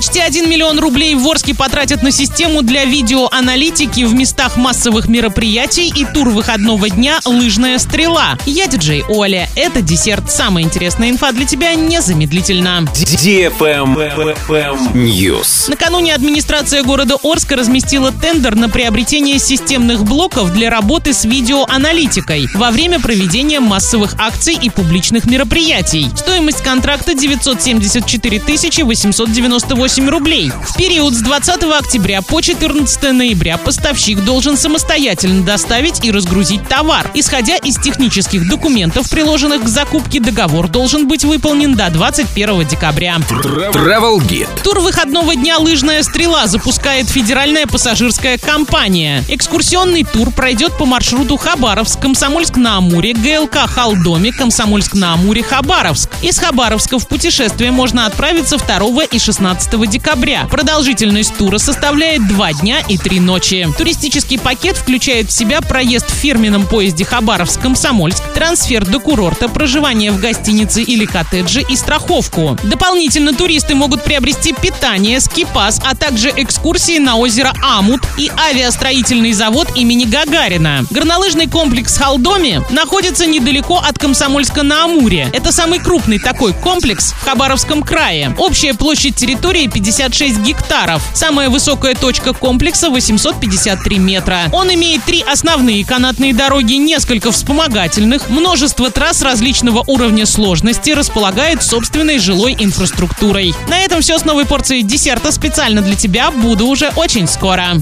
Почти 1 миллион рублей в Орске потратят на систему для видеоаналитики в местах массовых мероприятий и тур выходного дня «Лыжная стрела». Я диджей Оля. Это десерт. Самая интересная инфа для тебя незамедлительно. News. Накануне администрация города Орска разместила тендер на приобретение системных блоков для работы с видеоаналитикой во время проведения массовых акций и публичных мероприятий. Стоимость контракта 974 898 рублей. В период с 20 октября по 14 ноября поставщик должен самостоятельно доставить и разгрузить товар. Исходя из технических документов, приложенных к закупке, договор должен быть выполнен до 21 декабря. Travel Guide. Тур выходного дня «Лыжная стрела» запускает федеральная пассажирская компания. Экскурсионный тур пройдет по маршруту Хабаровск, Комсомольск-на-Амуре, ГЛК Халдоме, Комсомольск-на-Амуре, Хабаровск. Из Хабаровска в путешествие можно отправиться 2 и 16 декабря. Продолжительность тура составляет 2 дня и 3 ночи. Туристический пакет включает в себя проезд в фирменном поезде Хабаровск-Комсомольск, трансфер до курорта, проживание в гостинице или коттедже и страховку. Дополнительно туристы могут приобрести питание, скипас, а также экскурсии на озеро Амут и авиастроительный завод имени Гагарина. Горнолыжный комплекс Халдоми находится недалеко от Комсомольска на Амуре. Это самый крупный такой комплекс в Хабаровском крае. Общая площадь территории 56 гектаров. Самая высокая точка комплекса 853 метра. Он имеет три основные канатные дороги, несколько вспомогательных, множество трасс различного уровня сложности, располагает собственной жилой инфраструктурой. На этом все с новой порцией десерта специально для тебя. Буду уже очень скоро.